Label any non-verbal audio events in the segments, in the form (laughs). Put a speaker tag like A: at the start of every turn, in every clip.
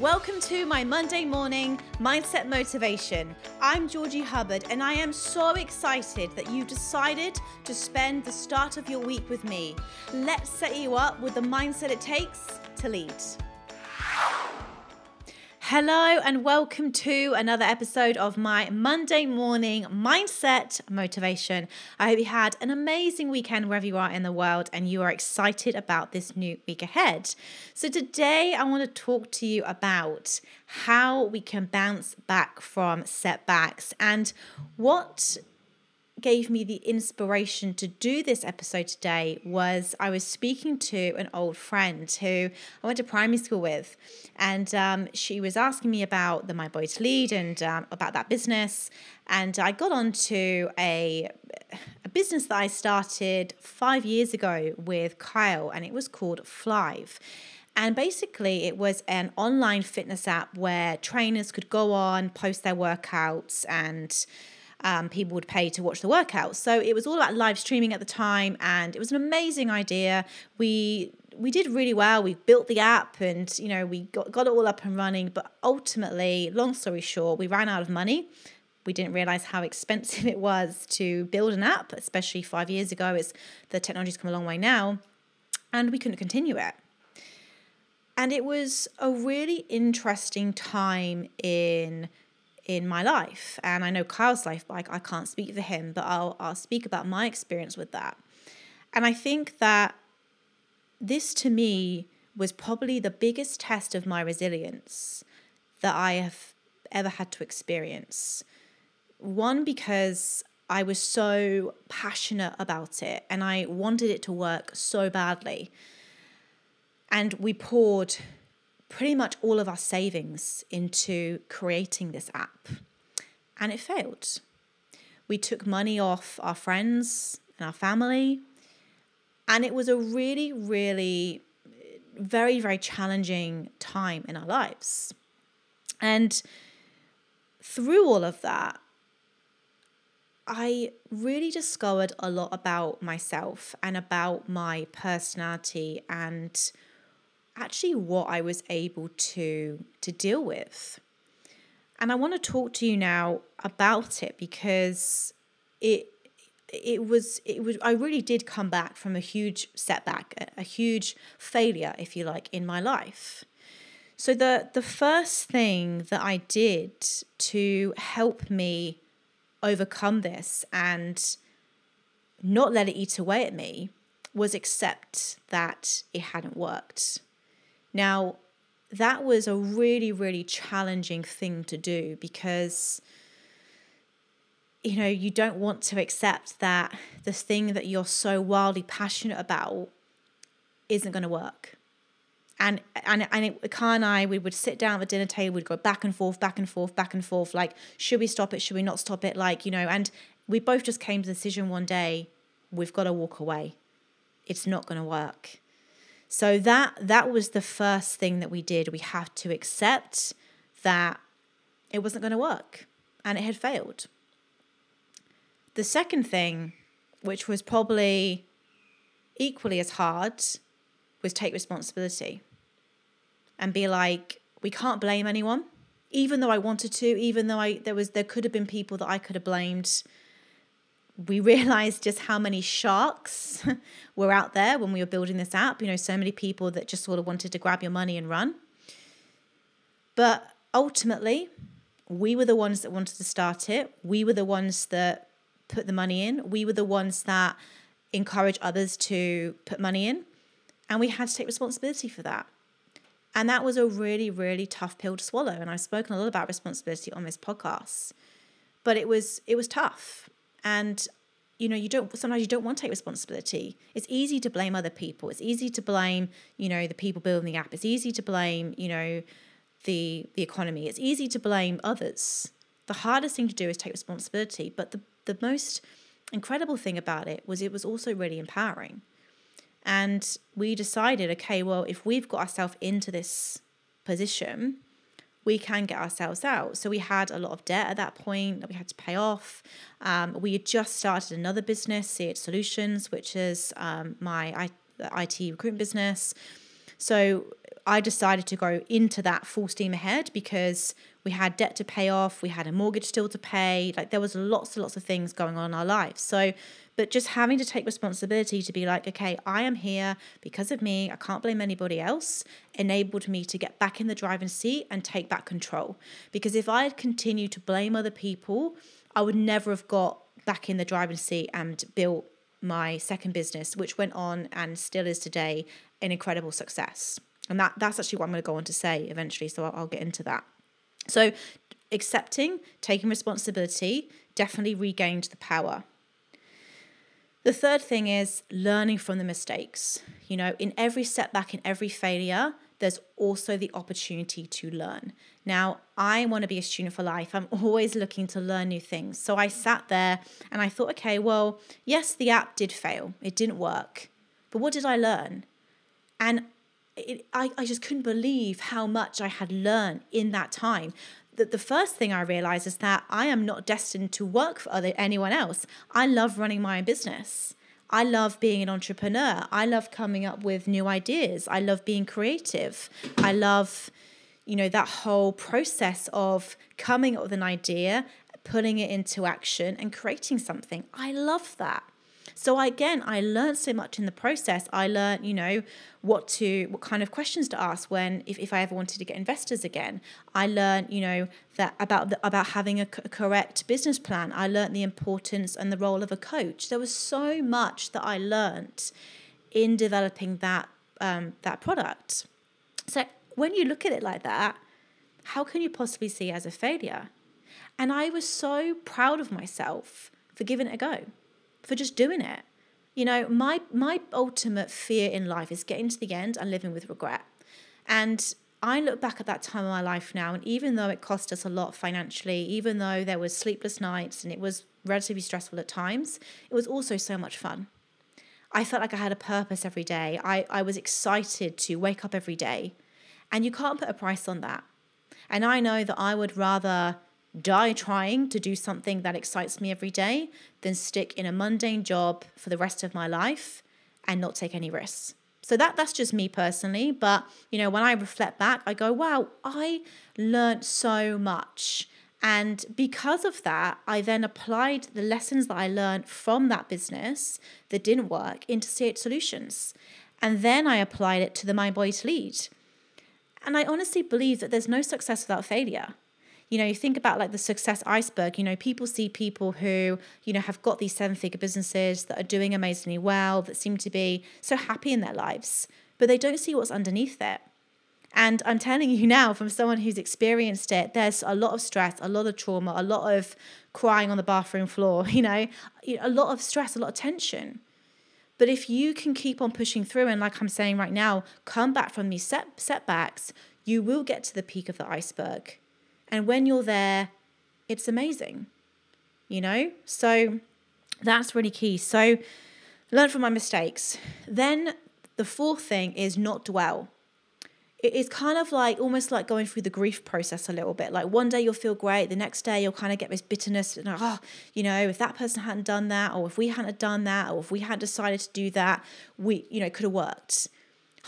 A: Welcome to my Monday morning mindset motivation. I'm Georgie Hubbard, and I am so excited that you decided to spend the start of your week with me. Let's set you up with the mindset it takes to lead. Hello, and welcome to another episode of my Monday morning mindset motivation. I hope you had an amazing weekend wherever you are in the world and you are excited about this new week ahead. So, today I want to talk to you about how we can bounce back from setbacks and what gave me the inspiration to do this episode today was I was speaking to an old friend who I went to primary school with, and um, she was asking me about the Mind Body to Lead and um, about that business. And I got onto a a business that I started five years ago with Kyle, and it was called Flive. And basically, it was an online fitness app where trainers could go on, post their workouts, and um, people would pay to watch the workouts. So it was all about live streaming at the time, and it was an amazing idea. We we did really well. We built the app, and you know we got got it all up and running. But ultimately, long story short, we ran out of money. We didn't realize how expensive (laughs) it was to build an app, especially five years ago. It's the technology's come a long way now, and we couldn't continue it. And it was a really interesting time in in my life. And I know Kyle's life, but I, I can't speak for him, but I'll, I'll speak about my experience with that. And I think that this to me was probably the biggest test of my resilience that I have ever had to experience. One, because I was so passionate about it and I wanted it to work so badly. And we poured pretty much all of our savings into creating this app, and it failed. We took money off our friends and our family, and it was a really, really very, very challenging time in our lives. And through all of that, I really discovered a lot about myself and about my personality and actually what I was able to to deal with. And I want to talk to you now about it because it it was it was I really did come back from a huge setback, a, a huge failure if you like in my life. So the the first thing that I did to help me overcome this and not let it eat away at me was accept that it hadn't worked. Now, that was a really, really challenging thing to do because, you know, you don't want to accept that the thing that you're so wildly passionate about isn't going to work. And and and it, Kai and I, we would sit down at the dinner table, we'd go back and forth, back and forth, back and forth. Like, should we stop it? Should we not stop it? Like, you know, and we both just came to the decision one day, we've got to walk away. It's not going to work. So that that was the first thing that we did. We have to accept that it wasn't going to work and it had failed. The second thing, which was probably equally as hard, was take responsibility and be like, we can't blame anyone. Even though I wanted to, even though I there was there could have been people that I could have blamed we realized just how many sharks (laughs) were out there when we were building this app. You know, so many people that just sort of wanted to grab your money and run. But ultimately, we were the ones that wanted to start it. We were the ones that put the money in. We were the ones that encourage others to put money in. And we had to take responsibility for that. And that was a really, really tough pill to swallow. And I've spoken a lot about responsibility on this podcast. But it was it was tough and you know you don't sometimes you don't want to take responsibility. It's easy to blame other people. It's easy to blame you know the people building the app. It's easy to blame you know the the economy. It's easy to blame others. The hardest thing to do is take responsibility. But the the most incredible thing about it was it was also really empowering. And we decided okay well if we've got ourselves into this position we can get ourselves out. So we had a lot of debt at that point that we had to pay off. Um, we had just started another business, It Solutions, which is um, my IT recruitment business. So I decided to go into that full steam ahead because we had debt to pay off, we had a mortgage still to pay, like there was lots and lots of things going on in our lives. So, but just having to take responsibility to be like, okay, I am here because of me, I can't blame anybody else, enabled me to get back in the driving seat and take back control. Because if I had continued to blame other people, I would never have got back in the driving seat and built my second business, which went on and still is today an incredible success. And that, that's actually what I'm going to go on to say eventually. So I'll, I'll get into that. So, accepting, taking responsibility definitely regained the power. The third thing is learning from the mistakes. You know, in every setback, in every failure, there's also the opportunity to learn. Now, I want to be a student for life. I'm always looking to learn new things. So I sat there and I thought, okay, well, yes, the app did fail, it didn't work. But what did I learn? And it, I, I just couldn't believe how much I had learned in that time. That the first thing I realized is that I am not destined to work for other anyone else. I love running my own business. I love being an entrepreneur. I love coming up with new ideas. I love being creative. I love, you know, that whole process of coming up with an idea, putting it into action, and creating something. I love that. So again, I learned so much in the process. I learned, you know, what to, what kind of questions to ask when, if, if I ever wanted to get investors again. I learned, you know, that about the, about having a correct business plan. I learned the importance and the role of a coach. There was so much that I learned in developing that um, that product. So when you look at it like that, how can you possibly see it as a failure? And I was so proud of myself for giving it a go for just doing it. You know, my my ultimate fear in life is getting to the end and living with regret. And I look back at that time of my life now, and even though it cost us a lot financially, even though there was sleepless nights and it was relatively stressful at times, it was also so much fun. I felt like I had a purpose every day. I, I was excited to wake up every day. And you can't put a price on that. And I know that I would rather die trying to do something that excites me every day than stick in a mundane job for the rest of my life and not take any risks. So that that's just me personally, but you know, when I reflect back, I go, wow, I learned so much. And because of that, I then applied the lessons that I learned from that business that didn't work into State Solutions. And then I applied it to the Mind Body to Lead. And I honestly believe that there's no success without failure you know, you think about like the success iceberg, you know, people see people who, you know, have got these seven figure businesses that are doing amazingly well, that seem to be so happy in their lives, but they don't see what's underneath it. And I'm telling you (laughs) now, from someone who's experienced it, there's a lot of stress, a lot of trauma, a lot of crying on the bathroom floor, (laughs) you know, a lot of stress, a lot of tension. But if you can keep on pushing through, and like I'm saying right now, come back from these set, setbacks, you will get to the peak of the iceberg. And when you're there, it's amazing, you know? So that's really key. So learn from my mistakes. Then the fourth thing is not dwell. It is kind of like almost like going through the grief process a little bit. Like one day you'll feel great, the next day you'll kind of get this bitterness. And, oh, you know, if that person hadn't done that, or if we hadn't done that, or if we hadn't decided to do that, we, you know, could have worked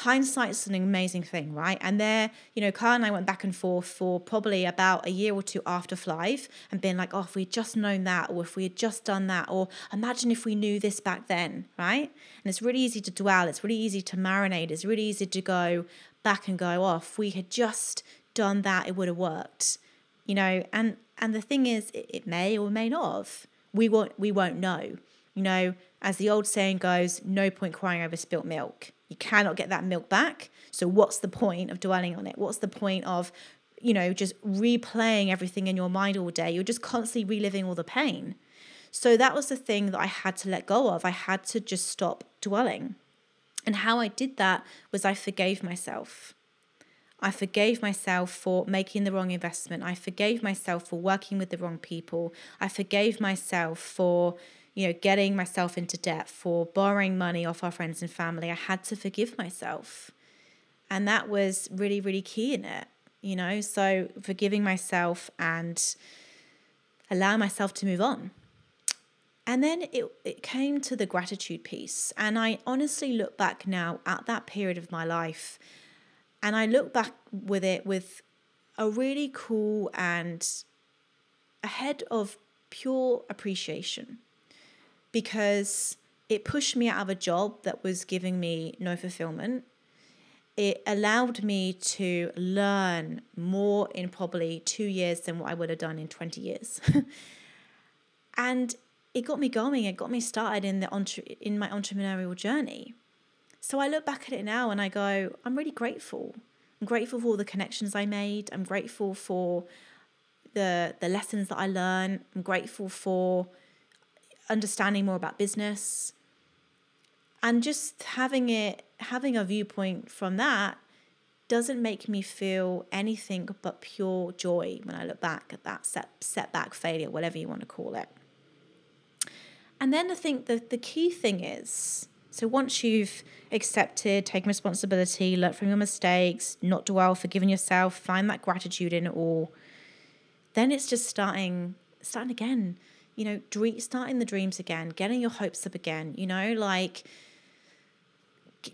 A: hindsight's an amazing thing, right? And there, you know, Carl and I went back and forth for probably about a year or two after Flive and being like, oh, if we had just known that, or if we had just done that, or imagine if we knew this back then, right? And it's really easy to dwell, it's really easy to marinate, it's really easy to go back and go, oh, we had just done that, it would have worked. You know, and and the thing is, it, it may or may not have. We won't we won't know. You know, as the old saying goes, no point crying over spilt milk. You cannot get that milk back. So, what's the point of dwelling on it? What's the point of, you know, just replaying everything in your mind all day? You're just constantly reliving all the pain. So, that was the thing that I had to let go of. I had to just stop dwelling. And how I did that was I forgave myself. I forgave myself for making the wrong investment. I forgave myself for working with the wrong people. I forgave myself for, you know, getting myself into debt, for borrowing money off our friends and family. I had to forgive myself. And that was really, really key in it, you know? So forgiving myself and allow myself to move on. And then it, it came to the gratitude piece. And I honestly look back now at that period of my life and I look back with it with a really cool and a head of pure appreciation because it pushed me out of a job that was giving me no fulfillment. It allowed me to learn more in probably two years than what I would have done in 20 years. (laughs) and it got me going, it got me started in the entre- in my entrepreneurial journey. So I look back at it now and I go, I'm really grateful. I'm grateful for all the connections I made. I'm grateful for the the lessons that I learned. I'm grateful for understanding more about business and just having it having a viewpoint from that doesn't make me feel anything but pure joy when I look back at that set, setback, failure, whatever you want to call it. And then I think the, the key thing is so once you've accepted, taken responsibility, learned from your mistakes, not dwell, forgiven yourself, find that gratitude in it all, then it's just starting starting again. You know, dream, starting the dreams again, getting your hopes up again. You know, like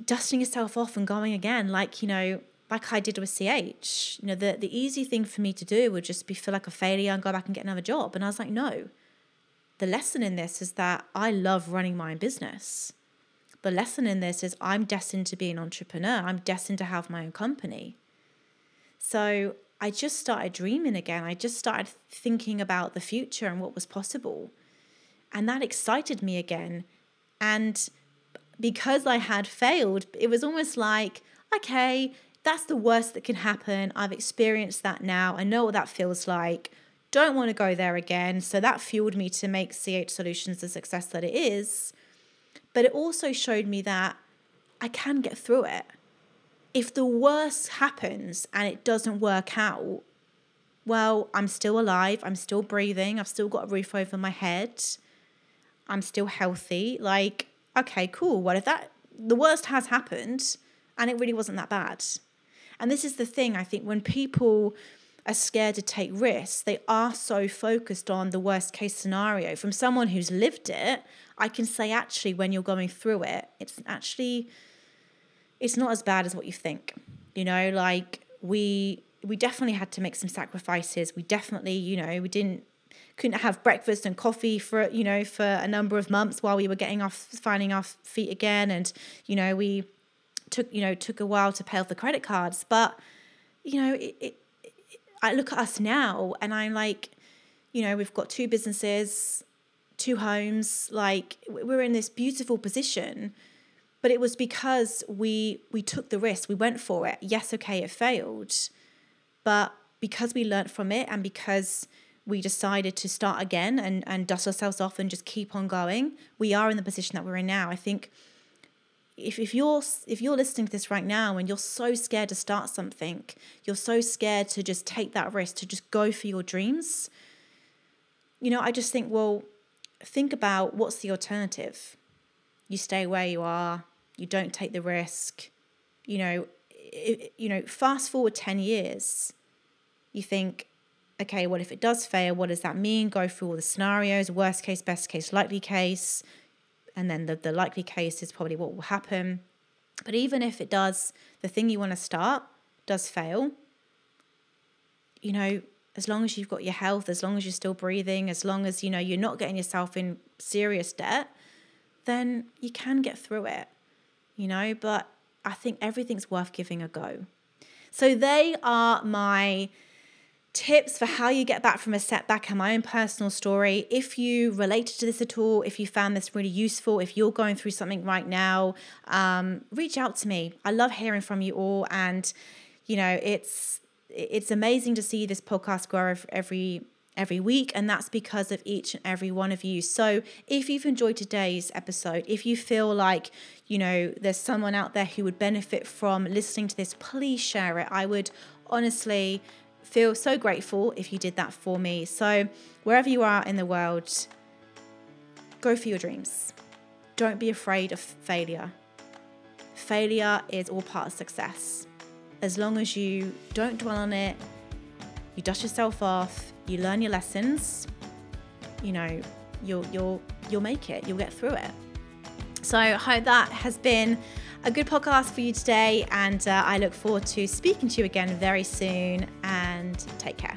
A: dusting yourself off and going again. Like you know, like I did with CH. You know, the the easy thing for me to do would just be feel like a failure and go back and get another job. And I was like, no. The lesson in this is that I love running my own business the lesson in this is I'm destined to be an entrepreneur. I'm destined to have my own company. So I just started dreaming again. I just started thinking about the future and what was possible. And that excited me again. And because I had failed, it was almost like, okay, that's the worst that can happen. I've experienced that now. I know what that feels like. Don't want to go there again. So that fueled me to make CH Solutions the success that it is. But it also showed me that I can get through it. If the worst happens and it doesn't work out, well, I'm still alive, I'm still breathing, I've still got a roof over my head, I'm still healthy. Like, okay, cool. What if that the worst has happened and it really wasn't that bad? And this is the thing, I think, when people are scared to take risks, they are so focused on the worst case scenario. From someone who's lived it, I can say actually when you're going through it, it's actually it's not as bad as what you think. You know, like we we definitely had to make some sacrifices. We definitely, you know, we didn't couldn't have breakfast and coffee for you know for a number of months while we were getting off finding our feet again and you know we took you know took a while to pay off the credit cards but you know it, it, it I look at us now and I'm like you know we've got two businesses two homes like we are in this beautiful position but it was because we we took the risk. We went for it. Yes okay it failed. But because we learned from it and because we decided to start again and and dust ourselves off and just keep on going we are in the position that we're in now. I think if, if you're if you're listening to this right now and you're so scared to start something you're so scared to just take that risk to just go for your dreams you know i just think well think about what's the alternative. You stay where you are, you don't take the risk. You know, it, you know, fast forward 10 years, you think, okay, what if it does fail? What does that mean? Go through all the scenarios, worst case, best case, likely case. And then the, the likely case is probably what will happen. But even if it does, the thing you want to start does fail, you know, as long as you've got your health, as long as you're still breathing, as long as you know you're not getting yourself in serious debt, then you can get through it. You know, but I think everything's worth giving a go. So they are my tips for how you get back from a setback and my own personal story. If you related to this at all, if you found this really useful, if you're going through something right now, um, reach out to me. I love hearing from you all, and you know, it's it's amazing to see this podcast grow every every week and that's because of each and every one of you. So if you've enjoyed today's episode if you feel like you know there's someone out there who would benefit from listening to this please share it. I would honestly feel so grateful if you did that for me. So wherever you are in the world go for your dreams. Don't be afraid of failure. Failure is all part of success. As long as you don't dwell on it, you dust yourself off, you learn your lessons, you know, you'll you'll you'll make it. You'll get through it. So I hope that has been a good podcast for you today, and uh, I look forward to speaking to you again very soon. And take care.